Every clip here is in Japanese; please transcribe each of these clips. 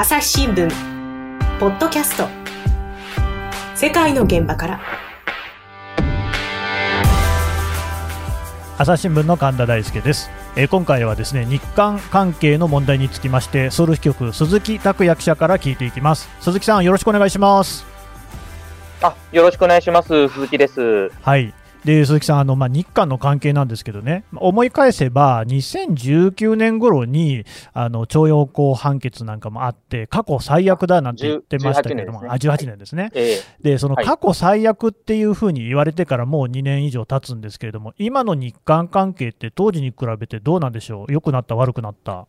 朝日新聞。ポッドキャスト。世界の現場から。朝日新聞の神田大輔です、えー今回はですね日韓関係の問題につきましてソウル支局鈴木拓也記者から聞いていきます。鈴木さんよろしくお願いします。あ、よろしくお願いします。鈴木です。はいで鈴木さんあの、まあ、日韓の関係なんですけどね。思い返せば2019年頃にあの徴用工判決なんかもあって過去最悪だなんて言ってましたけれども18あ18年ですね。えでそのはい。過去最悪っていうふうに言われてからもう2年以上経つんですけれども、今の日韓関係って当時に比べてどうなんでしょう、良くなった、悪くなった？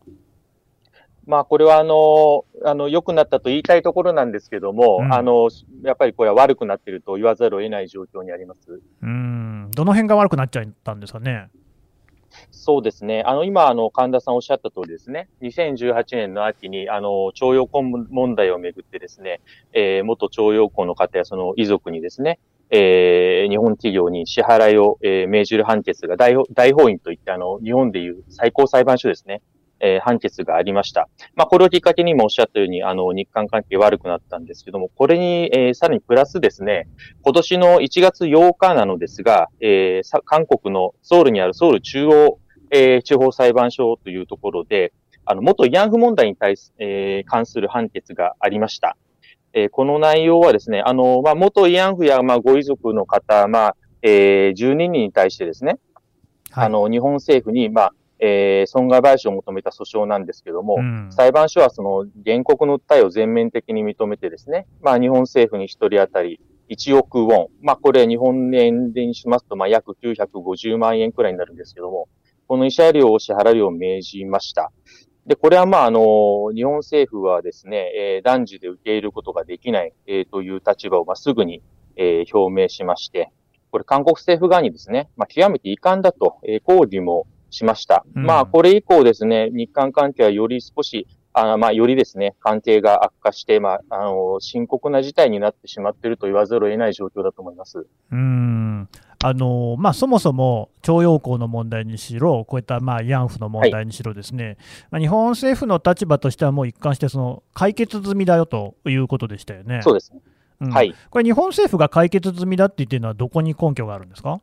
まあ、これは、あの、あの、良くなったと言いたいところなんですけども、うんあの、やっぱりこれは悪くなっていると言わざるを得ない状況にあります。うーん、どの辺が悪くなっちゃったんですかね？そうですね。あの、今、あの、神田さんおっしゃった通りですね。2018年の秋に、あの、徴用工問題をめぐってですね、えー元徴用工の方やその遺族にですね、えー日本企業に支払いを、えー命じる判決が大法大法院といって、あの、日本でいう最高裁判所ですね。えー判決がありました。まあ、これをきっかけに今おっしゃったように、あの、日韓関係悪くなったんですけども、これに、えーさらにプラスですね、今年の1月8日なのですが、えーさ韓国のソウルにあるソウル中央、えー地方裁判所というところで、あの、元慰安婦問題に対す、えー関する判決がありました。えーこの内容はですね、あの、まあ、元慰安婦や、まあ、ご遺族の方、まあ、えー12人に対してですね、はい、あの、日本政府に、まあ、えー損害賠償を求めた訴訟なんですけども、うん裁判所はその原告の訴えを全面的に認めてですね、まあ日本政府に一人当たり1億ウォン、まあこれ日本円でにしますと、まあ約950万円くらいになるんですけども、この慰謝料を支払うよう命じました。で、これはまああの、日本政府はですね、えー断じて受け入れることができない、えーという立場をまあすぐに、えー表明しまして、これ韓国政府側にですね、まあ極めて遺憾だと、えー抗議もしました。うんまあこれ以降ですね、日韓関係はより少しあまあ、よりですね、関係が悪化して、まあ、あの、深刻な事態になってしまっていると言わざるを得ない状況だと思います。うーんあのまあ、そもそも徴用工の問題にしろ、こういったまあ慰安婦の問題にしろ、ですね、まあ、日本政府の立場としては、もう一貫してその解決済みだよということでしたよね。そうですね。うんはい。これ、日本政府が解決済みだって言ってるのは、どこに根拠があるんですか？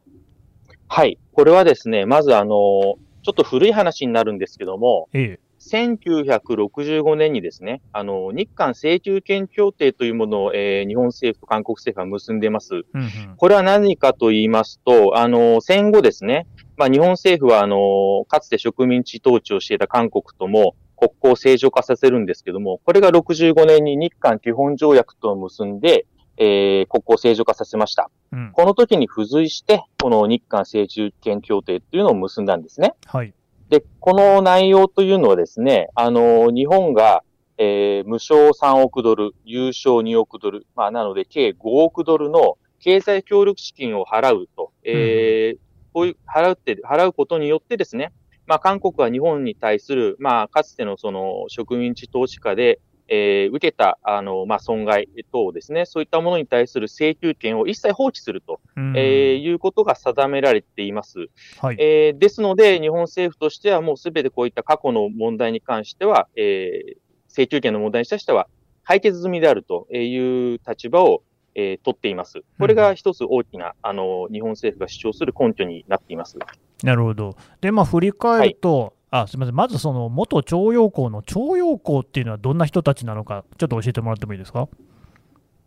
はい。これはですね、まずあの、ちょっと古い話になるんですけども、ええ1965年にですね、あの、日韓請求権協定というものを、えー日本政府と韓国政府は結んでます。うんうんこれは何かと言いますと、あの、戦後ですね、まあ、日本政府は、あの、かつて植民地統治をしていた韓国とも国交を正常化させるんですけども、これが65年に日韓基本条約と結んで、えー国交を正常化させました。うんこの時に付随して、この日韓請求権協定っていうのを結んだんですね。はいで、この内容というのはですね、あの、日本が、えー無償3億ドル、有償2億ドル、まあ、なので、計5億ドルの経済協力資金を払うと、えーこういう、払うって、払うことによってですね、まあ、韓国は日本に対する、まあ、かつてのその植民地投資家で、えー受けた、あの、まあ、損害等ですね、そういったものに対する請求権を一切放棄すると、うんえーいうことが定められています。はいえーですので、日本政府としてはもうすべてこういった過去の問題に関しては、えー請求権の問題に対しては解決済みであるという立場を、えー取っています。これが一つ大きな、あの、日本政府が主張する根拠になっています。なるほど。で、まあ、振り返ると、あすみません、まずその元徴用工の徴用工っていうのはどんな人たちなのか、ちょっと教えてもらってもいいですか？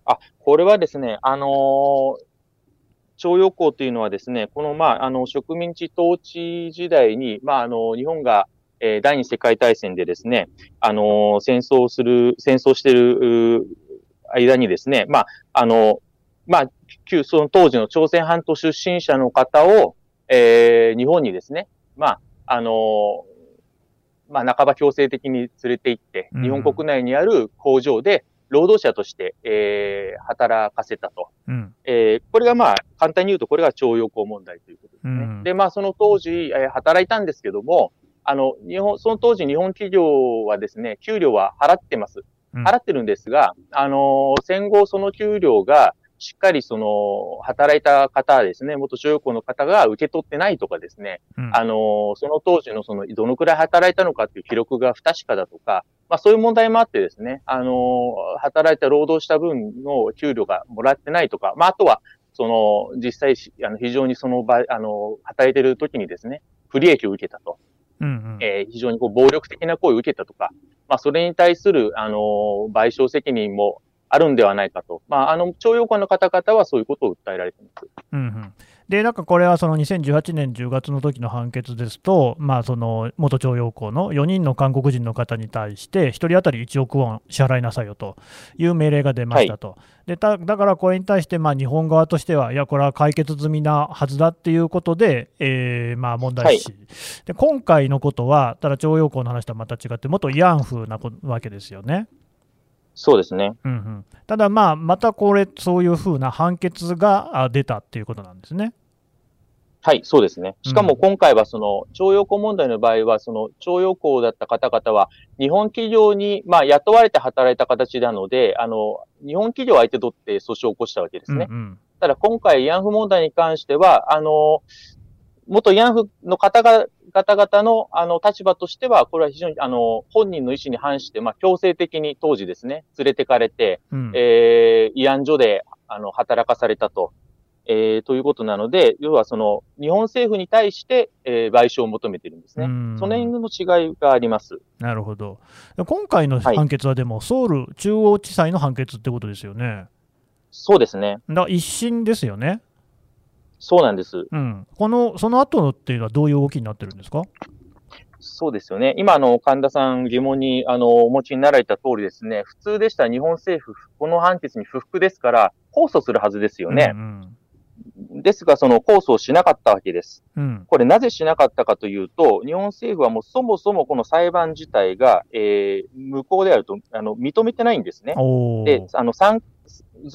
あ、これはですね、あのー徴用工というのはですね、この、まあ、あの、植民地統治時代に、まあ、あの、日本が、えー第二次世界大戦でですね、あのー戦争する、戦争してる間にですね、まあ、あの、まあ、旧、その当時の朝鮮半島出身者の方を、えー日本にですね、まあ、あのーまあ、半ば強制的に連れて行って、うん日本国内にある工場で、労働者として、えー働かせたと。うんえーこれがまあ、簡単に言うと、これが徴用工問題ということですね。うんで、まあ、その当時、えー働いたんですけども、あの、日本、その当時日本企業はですね、給料は払ってます。うん払ってるんですが、あのー戦後その給料が、しっかりその、働いた方ですね、元徴用工の方が受け取ってないとかですね、うんあの、その当時のその、どのくらい働いたのかっていう記録が不確かだとか、まあそういう問題もあってですね、あの、働いた労働した分の給料がもらってないとか、まああとは、その、実際し、あの、非常にその場、あの、働いてる時にですね、不利益を受けたと。うんうんえー非常にこう暴力的な行為を受けたとか、まあ、それに対する、あのー賠償責任もあるんではないかと。まあ、あの、徴用工の方々はそういうことを訴えられています。うんうんでなんかこれはその2018年10月の時の判決ですと、まあ、その元徴用工の4人の韓国人の方に対して、1人当たり1億ウォン支払いなさいよという命令が出ましたと、でただからこれに対してまあ日本側としては、いや、これは解決済みなはずだっていうことで、えーまあ問題視、で今回のことは、ただ徴用工の話とはまた違って、もっと慰安婦なこわけですよね。そうですね。うんうん、ただ、まあ、またこれ、そういうふうな判決があ出たっていうことなんですね。はい、そうですね。しかも今回はその、徴用工問題の場合は、その、徴用工だった方々は、日本企業に、まあ、雇われて働いた形なので、あの、日本企業を相手取って訴訟を起こしたわけですね。うんうんただ今回、慰安婦問題に関しては、あの、元慰安婦の方々々の、あの、立場としては、これは非常に、あの、本人の意思に反して、まあ、強制的に当時ですね、連れてかれて、うんえー、慰安所で、あの、働かされたと、えー、ということなので、要はその、日本政府に対して、えー、賠償を求めてるんですね。うんその辺の違いがあります。なるほど。今回のはい判決はでも、ソウル中央地裁の判決ってことですよね。そうですね。だから一審ですよね。そうなんです。うん、このその後のっていうのはどういう動きになってるんですか？そうですよね。今、あの、神田さん疑問に、あの、お持ちになられた通りですね、普通でしたら日本政府、この判決に不服ですから、控訴するはずですよね。うんですが、その控訴をしなかったわけです。うんうんこれなぜしなかったかというと、日本政府はもうそもそもこの裁判自体が、えー無効であると、あの、認めてないんですね。で、あの、参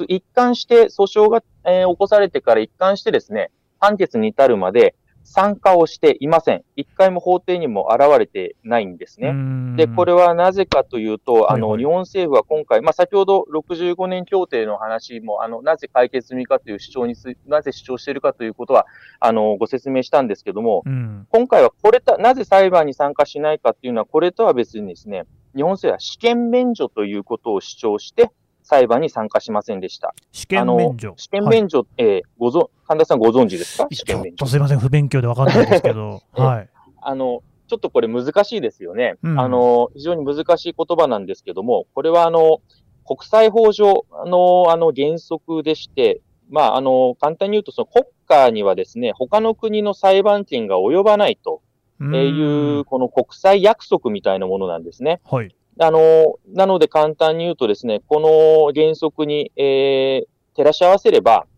一貫して訴訟が、えー起こされてから一貫してですね、判決に至るまで参加をしていません。一回も法廷にも現れてないんですね。ねで、これはなぜかというと、あの、はいはい日本政府は今回、まあ、先ほど65年協定の話も、あの、なぜ解決済みかという主張についなぜ主張しているかということは、あの、ご説明したんですけども、うん今回はこれと、なぜ裁判に参加しないかっていうのは、これとは別にですね、日本政府は試験免除ということを主張して、裁判に参加しませんでした。試験免除試験免除、えーごぞ、神田さんご存知ですか？試験免除と。すいません、不勉強で分かんないですけど、え はい。あの、ちょっとこれ難しいですよね。うんあの、非常に難しい言葉なんですけども、これはあの、国際法上のあの原則でして、まあ、あの、簡単に言うと、その国家にはですね、他の国の裁判権が及ばないとういうう、この国際約束みたいなものなんですね。はい。あの、なので簡単に言うとですね、この原則に、えー照らし合わせれば、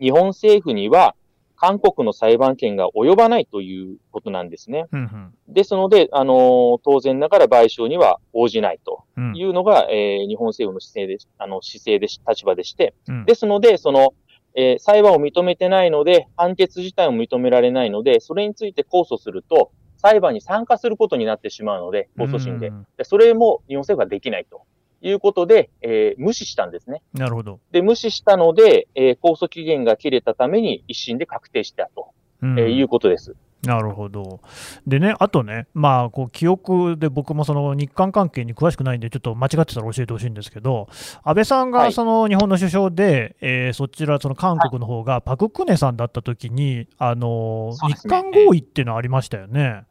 日本政府には韓国の裁判権が及ばないということなんですね。うんですので、あの、当然ながら賠償には応じないとうんうん。いうのが、えー日本政府の姿勢でし、あの、姿勢でし、立場でして、うん。ですので、その、えー裁判を認めてないので、判決自体も認められないので、それについて控訴すると、裁判に参加することになってしまうので、控訴審でう。んでそれも日本政府はできないということで、えー無視したんですね。なるほど。で、無視したので、えー控訴期限が切れたために一審で確定したと、うんえーいうことです。なるほど。でね、あとね、まあ、こう記憶で僕もその日韓関係に詳しくないんで、ちょっと間違ってたら教えてほしいんですけど、安倍さんはいがその日本の首相で、えーそちら、その韓国の方がパク・クネさんだったときに、あのね韓合意っていうのはありましたよね。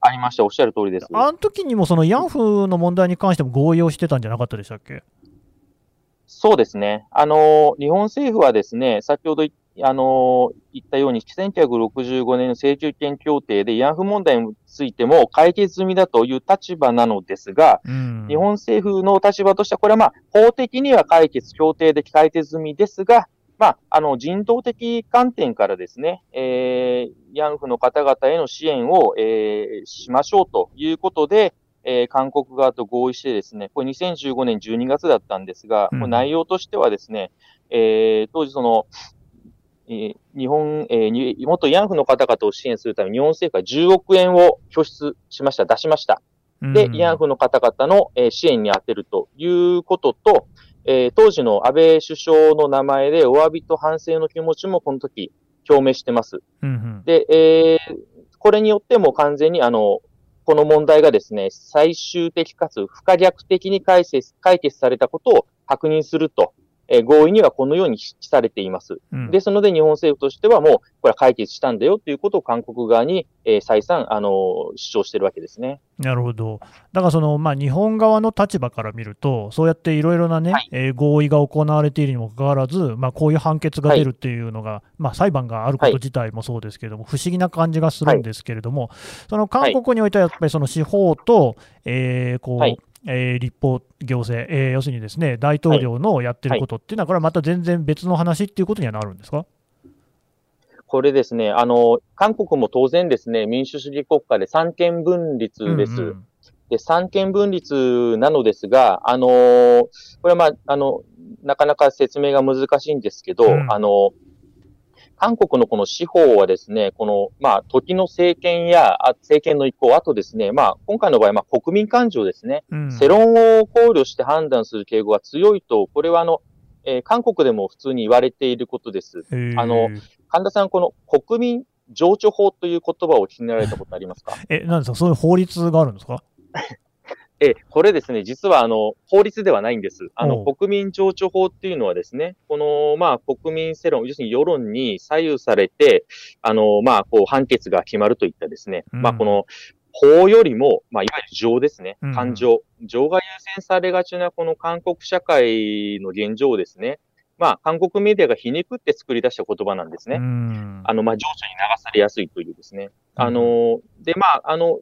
ありました。おっしゃる通りです。あの時にもその慰安婦の問題に関しても合意をしてたんじゃなかったでしたっけ？そうですね。あの、日本政府はですね、先ほどいあの言ったように、1965年の請求権協定で慰安婦問題についても解決済みだという立場なのですが、うん日本政府の立場としては、これはまあ、法的には解決、協定で解決済みですが、まあ、あの、人道的観点からですね、えー、慰安婦の方々への支援を、えー、しましょうということで、えー、韓国側と合意してですね、これ2015年12月だったんですが、うん内容としてはですね、えー、当時その、えー日本、えーに元慰安婦の方々を支援するために日本政府は10億円を拠出しました、出しました。で、うん慰安婦の方々のえー支援に充てるということと、えー、当時の安倍首相の名前でお詫びと反省の気持ちもこの時表明してます。うんうん、で、えー、これによっても完全にあの、この問題がですね、最終的かつ不可逆的に解決解決されたことを確認するとえー、合意にはこのように記されています。うん、ですので、日本政府としてはもう、これは解決したんだよということを韓国側に、えー、再三、あの主張してるわけですね。なるほど。だからその、まあ、日本側の立場から見ると、そうやっていろいろなね、はい、えー、合意が行われているにもかかわらず、まあ、こういう判決が出るっていうのが、はい、まあ、裁判があること自体もそうですけれども、はい、不思議な感じがするんですけれども、その韓国においてはやっぱりその司法と、えー、こう、えー、立法行政、えー、要するにですね大統領のやってることっていうのは、これはまた全然別の話っていうことにはなるんですか？これですね、あの、韓国も当然ですね、民主主義国家で三権分立です。うん。うん、で、三権分立なのですが、あのこれはまあ、あの、なかなか説明が難しいんですけど、うん、あの韓国のこの司法はですね、この、まあ、時の政権や、政権の意向、あとですね、まあ、今回の場合、まあ、国民感情ですね、うん、世論を考慮して判断する傾向が強いと、これはあの、えー、韓国でも普通に言われていることです。あの、神田さん、この国民情緒法という言葉をお聞きになられたことありますか？え、なんですか？そういう法律があるんですか？え、これですね、実はあの、法律ではないんです。あの、国民情緒法っていうのはですね、この、まあ、国民世論、要するに世論に左右されて、あの、まあ、こう、判決が決まるといったですね、うん、まあ、この、法よりも、まあ、いわゆる情ですね、感情、うん、情。が優先されがちなこの韓国社会の現状をですね、まあ、韓国メディアが皮肉って作り出した言葉なんですね。うん、あの、まあ、情緒に流されやすいというですね。あの、で、まあ、あの、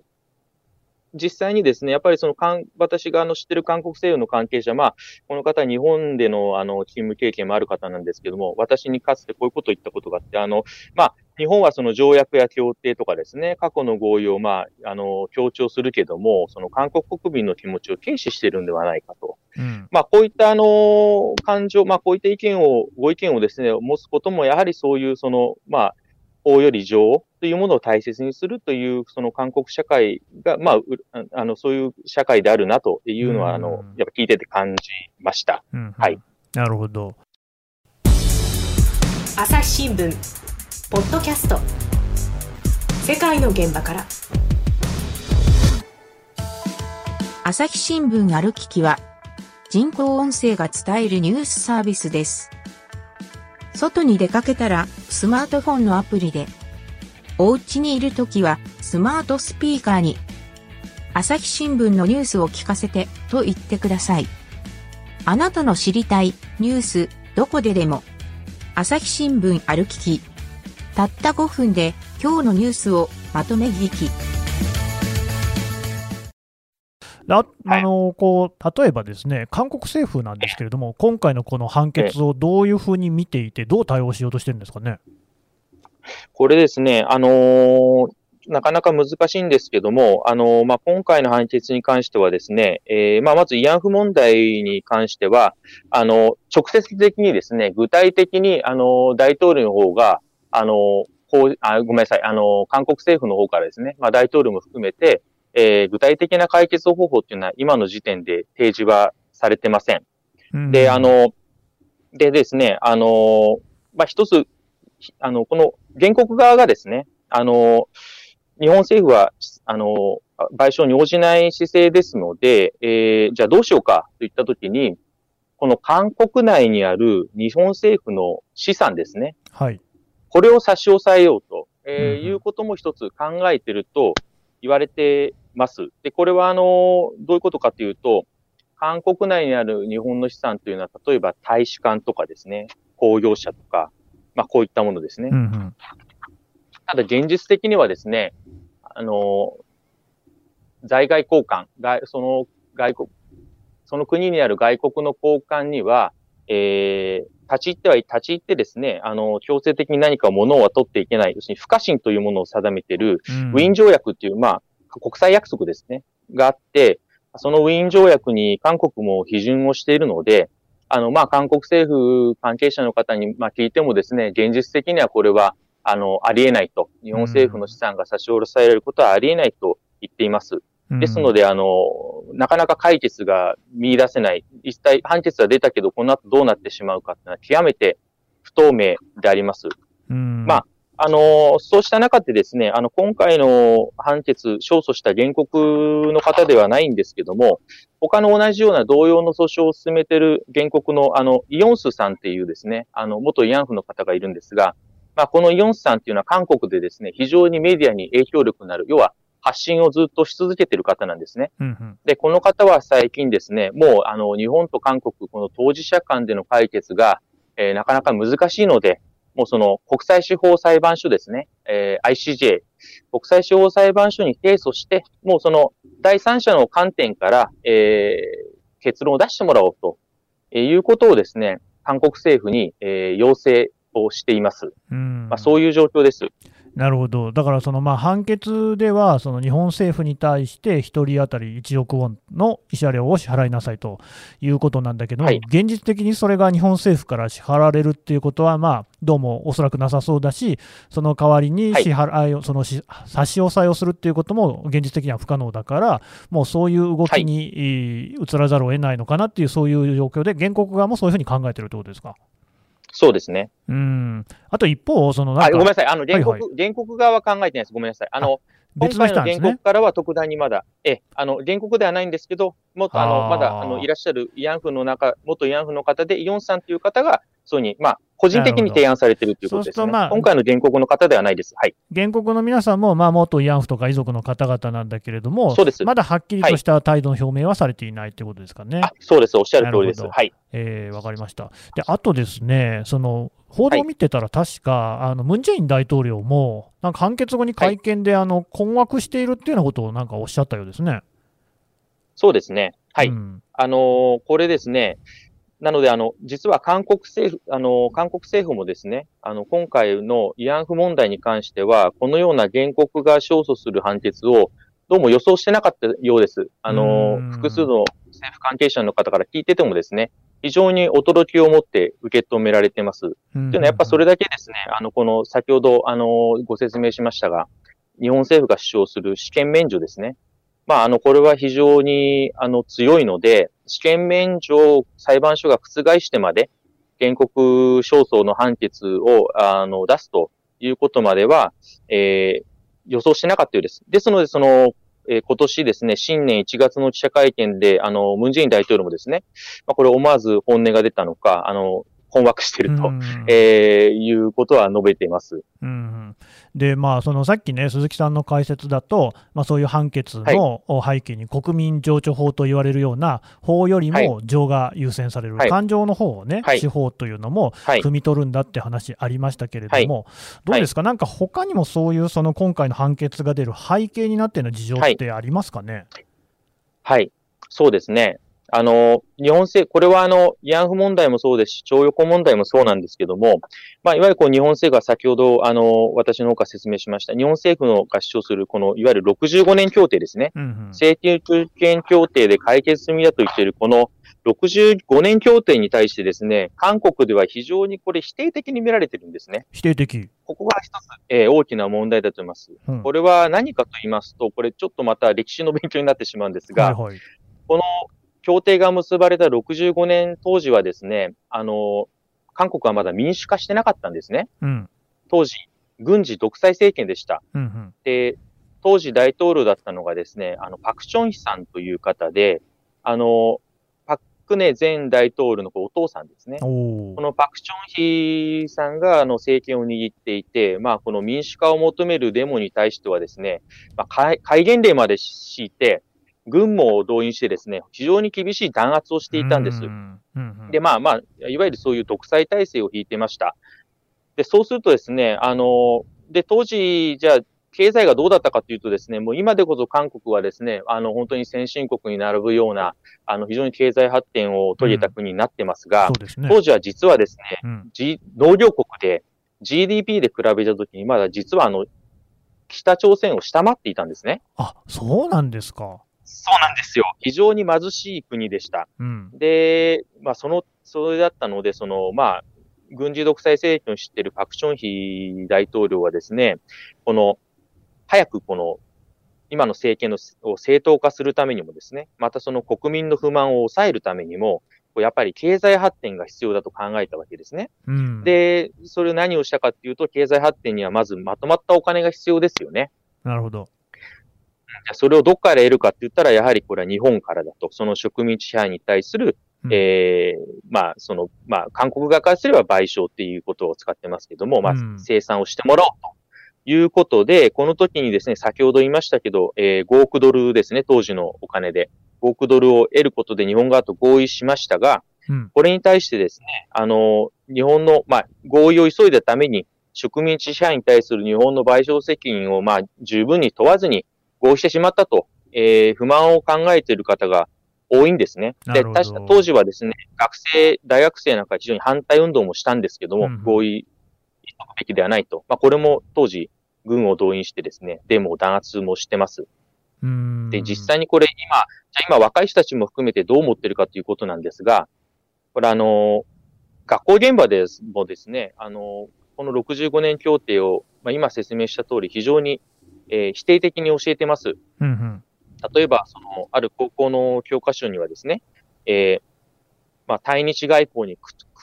実際にですね、やっぱりそのかん、私があの知ってる韓国政府の関係者、まあ、この方、日本でのあの勤務経験もある方なんですけども、私にかつてこういうことを言ったことがあって、あの、まあ、日本はその条約や協定とかですね、過去の合意を、まあ、あの、強調するけども、その韓国国民の気持ちを軽視してるんではないかと。うん、まあ、こういったあの、感情、まあ、こういった意見を、ご意見をですね、持つことも、やはりそういうその、まあ、法より情というものを大切にするという、その韓国社会が、まあ、あの、そういう社会であるなというのは、あの、やっぱ聞いてて感じました。うんうん、はい。なるほど。朝日新聞、ポッドキャスト、世界の現場から。朝日新聞歩ききは、人工音声が伝えるニュースサービスです。外に出かけたらスマートフォンのアプリで、お家にいるときはスマートスピーカーに、朝日新聞のニュースを聞かせてと言ってください。あなたの知りたいニュースどこででも、朝日新聞歩きき、たった5分で今日のニュースをまとめ聞き。ああのこう例えばですね、韓国政府なんですけれども、今回のこの判決をどういうふうに見ていて、どう対応しようとしてるんですかね？これですね、あのー、なかなか難しいんですけども、あのー、まあ、今回の判決に関してはですね、えー、まあ、まず慰安婦問題に関しては、あの、直接的にですね、具体的に、あの、大統領の方が、あの、こうあごめんなさい、あの、韓国政府の方からですね、まあ、大統領も含めて、えー、具体的な解決方法っていうのは今の時点で提示はされてません。うん、で、あの、でですね、あの、まあ、一つ、あの、この原告側がですね、あの、日本政府は、あの、賠償に応じない姿勢ですので、えー、じゃあどうしようかといったときに、この韓国内にある日本政府の資産ですね。はい。これを差し押さえようと、えー、うん、いうことも一つ考えてると言われてます。で、これはあの、どういうことかというと、韓国内にある日本の資産というのは、例えば大使館とかですね、工業者とか、まあこういったものですね。うんうん、ただ現実的にはですね、あの、在外交換、その外国、その国にある外国の交換には、えー、立ち入っては、立ち入ってですね、あの、強制的に何か物を取っていけない、要するに不可侵というものを定めている、ウィーン条約っていう、まあ、国際約束ですね、があって、そのウィーン条約に韓国も批准をしているので、あの、まあ、韓国政府関係者の方に、まあ、聞いてもですね、現実的にはこれは、あの、ありえないと。日本政府の資産が差し押さえられることはありえないと言っています。ですので、あの、なかなか解決が見出せない。一体判決は出たけど、この後どうなってしまうかっていうのは極めて不透明であります。うん、まあ、あの、そうした中でですね、あの、今回の判決、勝訴した原告の方ではないんですけども、他の同じような同様の訴訟を進めている原告の、あの、イオンスさんっていうですね、あの、元慰安婦の方がいるんですが、まあ、このイオンスさんっていうのは韓国でですね、非常にメディアに影響力のある、要は発信をずっとし続けている方なんですね。うんうん、で、この方は最近ですね、もう、あの、日本と韓国、この当事者間での解決が、えー、なかなか難しいので、もうその国際司法裁判所ですね、えー、ICJ、国際司法裁判所に提訴して、もうその第三者の観点から、えー、結論を出してもらおうと、えー、いうことをですね、韓国政府に、えー、要請をしています。うんまあ、そういう状況です。なるほど、だからそのまあ判決では、その日本政府に対して1人当たり1億ウォンの慰謝料を支払いなさいということなんだけど、はい、現実的にそれが日本政府から支払われるっていうことは、まあ、どうもおそらくなさそうだし、その代わりに支払いを、はい、その差し押さえをするっていうことも現実的には不可能だから、もうそういう動きに移らざるを得ないのかなっていう、そういう状況で、原告側もそういうふうに考えてるってことですか？そうですね。うん。あと一方、そのあ、ごめんなさい。あの、原告、はいはい、原告側は考えてないです。ごめんなさい。あの、今回の原告からは特段にまだ、え、あの、原告ではないんですけど、もっとあの、まだ、あの、いらっしゃる慰安婦の中、元慰安婦の方で、イオンさんという方が、そうに、まあ、個人的に提案されてるということですね。まあ、今回の原告の方ではないです。はい。原告の皆さんも、まあ、元慰安婦とか遺族の方々なんだけれども、そうです。まだはっきりとした態度の表明はされていないということですかね。あそうです。おっしゃる通りです。はい。えー、わかりました。で、あとですね、その、報道を見てたら確か、はい、あの、ムン・ジェイン大統領も、なんか判決後に会見で、はい、あの、困惑しているっていうようなことをなんかおっしゃったようですね。そうですね。はい。うん、あのー、これですね、なので、あの、実は韓国政府、あの、韓国政府もですね、あの、今回の慰安婦問題に関しては、このような原告が勝訴する判決を、どうも予想してなかったようです。あの、複数の政府関係者の方から聞いててもですね、非常に驚きを持って受け止められています。というのは、やっぱそれだけですね、あの、この、先ほど、あの、ご説明しましたが、日本政府が主張する試験免除ですね。まあ、あの、これは非常に、あの、強いので、試験免除を裁判所が覆してまで、原告勝訴の判決を、あの、出すということまでは、えー、予想してなかったようです。ですので、その、えー、今年ですね、新年1月の記者会見で、あの、ムンジェイン大統領もですね、まあ、これ思わず本音が出たのか、あの、困惑していると、えー、いうことは述べています。うんで、まあ、そのさっきね、鈴木さんの解説だと、まあ、そういう判決の背景に国民情緒法と言われるような法よりも情が優先される、はい、感情の方をね、はい、司法というのも汲み取るんだって話ありましたけれども、はい、どうですか、なんか他にもそういうその今回の判決が出る背景になっての事情ってありますかね？はい、そうですね。あの、日本政、これはあの、慰安婦問題もそうですし、徴用工問題もそうなんですけども、まあ、いわゆるこう、日本政府が先ほど、あの、私の方から説明しました、日本政府のが主張する、この、いわゆる65年協定ですね。うんうん、請求権協定で解決済みだと言っている、この65年協定に対してですね、韓国では非常にこれ否定的に見られてるんですね。否定的。ここが一つ、えー、大きな問題だと思います、うん。これは何かと言いますと、これちょっとまた歴史の勉強になってしまうんですが、はいはい、この協定が結ばれた65年当時はですね、あの、韓国はまだ民主化してなかったんですね。うん、当時、軍事独裁政権でした。うんうん、で、当時大統領だったのがですね、あの、パクチョンヒさんという方で、あの、パクネ前大統領のお父さんですね。このパクチョンヒさんがあの政権を握っていて、まあ、この民主化を求めるデモに対してはですね、まあ、戒厳令まで敷いて、軍も動員してですね、非常に厳しい弾圧をしていたんです。で、まあまあ、いわゆるそういう独裁体制を引いてました。で、そうするとですね、あの、で、当時、じゃあ、経済がどうだったかというとですね、もう今でこそ韓国はですね、あの、本当に先進国に並ぶような、あの、非常に経済発展を遂げた国になってますが、うんね、当時は実はですね、うん、G、農業国で GDP で比べたときに、まだ実はあの、北朝鮮を下回っていたんですね。あ、そうなんですか。そうなんですよ。非常に貧しい国でした。うん、で、まあ、その、それだったので、その、まあ、軍事独裁政権を知っているパクチョンヒ大統領はですね、この、早くこの、今の政権のを正当化するためにもですね、またその国民の不満を抑えるためにも、やっぱり経済発展が必要だと考えたわけですね。うん、で、それを何をしたかっていうと、経済発展にはまずまとまったお金が必要ですよね。なるほど。それをどっから得るかって言ったら、やはりこれは日本からだと、その植民地支配に対する、うん、ええー、まあ、その、まあ、韓国側からすれば賠償っていうことを使ってますけども、まあ、生産をしてもらおうということで、この時にですね、先ほど言いましたけど、えー、5億ドルですね、当時のお金で。5億ドルを得ることで日本側と合意しましたが、うん、これに対してですね、あの、日本の、まあ、合意を急いだために、植民地支配に対する日本の賠償責任を、まあ、十分に問わずに合意してしまったと、えー、不満を考えている方が多いんですね。で、確か当時はですね、学生、大学生なんか非常に反対運動もしたんですけども、うん、合意べきではないと。まあ、これも当時、軍を動員してですね、デモを弾圧もしてます。で、実際にこれ今、じゃ今若い人たちも含めてどう思ってるかということなんですが、これあの、学校現場でもですね、あの、この65年協定を、まあ、今説明した通り非常に、えー、否定的に教えてます。うんうん、例えば、その、ある高校の教科書にはですね、えー、まあ、対日外交に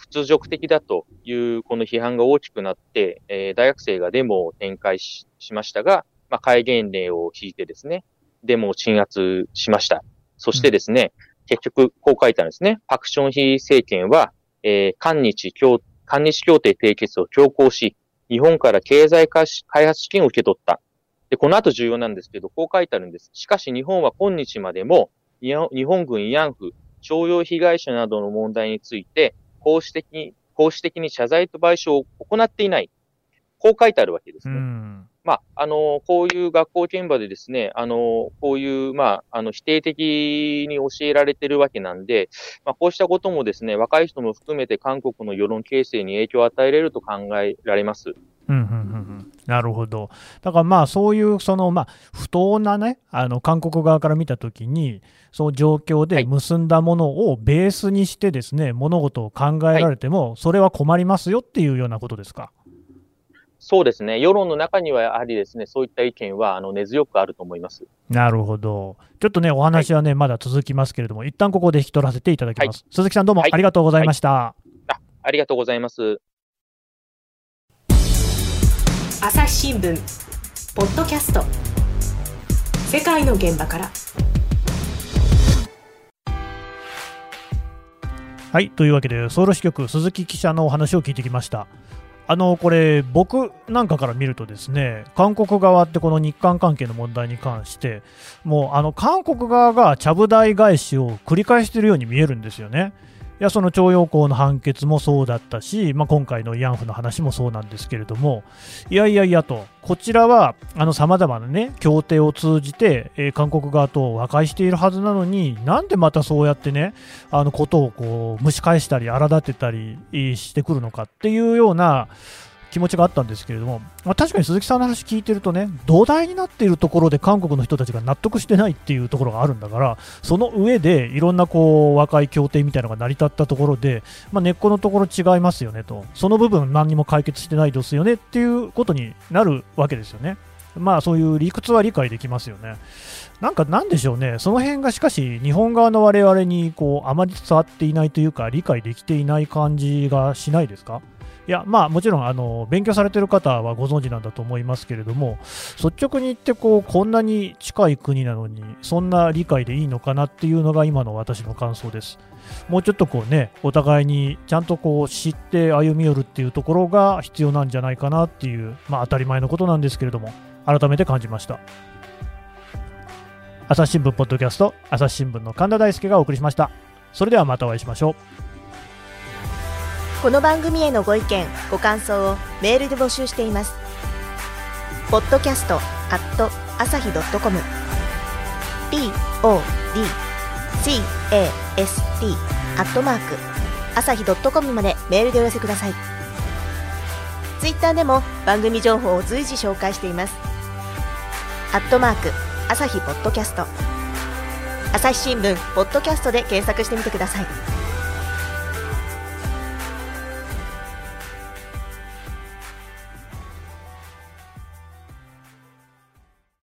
屈辱的だというこの批判が大きくなって、えー、大学生がデモを展開しましたが、まあ、戒厳令を引いてですね、デモを鎮圧しました。そしてですね、うん、結局、こう書いたんですね。パクションヒ政権は、えー、韓日協、韓日協定締結を強行し、日本から経済開発資金を受け取った。で、この後重要なんですけど、こう書いてあるんです。しかし日本は今日までも、日本軍慰安婦、徴用被害者などの問題について、公式的に、公式的に謝罪と賠償を行っていない。こう書いてあるわけですね。まあ、あの、こういう学校現場でですね、あの、こういう、まあ、あの、否定的に教えられてるわけなんで、まあ、こうしたこともですね、若い人も含めて韓国の世論形成に影響を与えれると考えられます。うんうんうん、なるほど、だからまあそういうその、まあ、不当なね、あの韓国側から見たときに、その状況で結んだものをベースにしてですね、はい、物事を考えられても、それは困りますよっていうようなことですか？そうですね、世論の中にはやはりですね、そういった意見はあの根強くあると思います。なるほど、ちょっとね、お話はね、はい、まだ続きますけれども、一旦ここで引き取らせていただきます。はい、鈴木さん、どうもありがとうございました。はい、あありがとうございます。朝日新聞ポッドキャスト。世界の現場から。はいというわけでソウル支局鈴木記者のお話を聞いてきました。あのこれ、僕なんかから見ると、ですね韓国側ってこの日韓関係の問題に関して、もうあの韓国側がちゃぶ台返しを繰り返しているように見えるんですよね。いやその徴用工の判決もそうだったし、まあ、今回の慰安婦の話もそうなんですけれども、いやいやいやと、こちらはさまざまな、ね、協定を通じて、えー、韓国側と和解しているはずなのに、なんでまたそうやってね、あのことをこう蒸し返したり、荒立てたりしてくるのかっていうような、気持ちがあったんですけれども、まあ、確かに鈴木さんの話聞いてるとね、土台になっているところで韓国の人たちが納得してないっていうところがあるんだから、その上でいろんなこう和解協定みたいなのが成り立ったところで、まあ、根っこのところ違いますよねと、その部分何にも解決してないですよねっていうことになるわけですよね。まあそういう理屈は理解できますよね。なんかなんでしょうね、その辺がしかし日本側の我々にこうあまり伝わっていないというか理解できていない感じがしないですか？いや、まあ、もちろんあの勉強されてる方はご存知なんだと思いますけれども、率直に言ってこう、こんなに近い国なのに、そんな理解でいいのかなっていうのが今の私の感想です。もうちょっとこうね、お互いにちゃんとこう知って歩み寄るっていうところが必要なんじゃないかなっていう、まあ、当たり前のことなんですけれども、改めて感じました。朝日新聞ポッドキャスト、朝日新聞の神田大輔がお送りしました。それではまたお会いしましょう。この番組へのご意見ご感想をメールで募集しています。podcast at 朝日 .com podcast アットマーク朝日 .com までメールでお寄せください。ツイッターでも番組情報を随時紹介しています。アットマーク朝日ポッドキャスト。朝日新聞ポッドキャストで検索してみてください。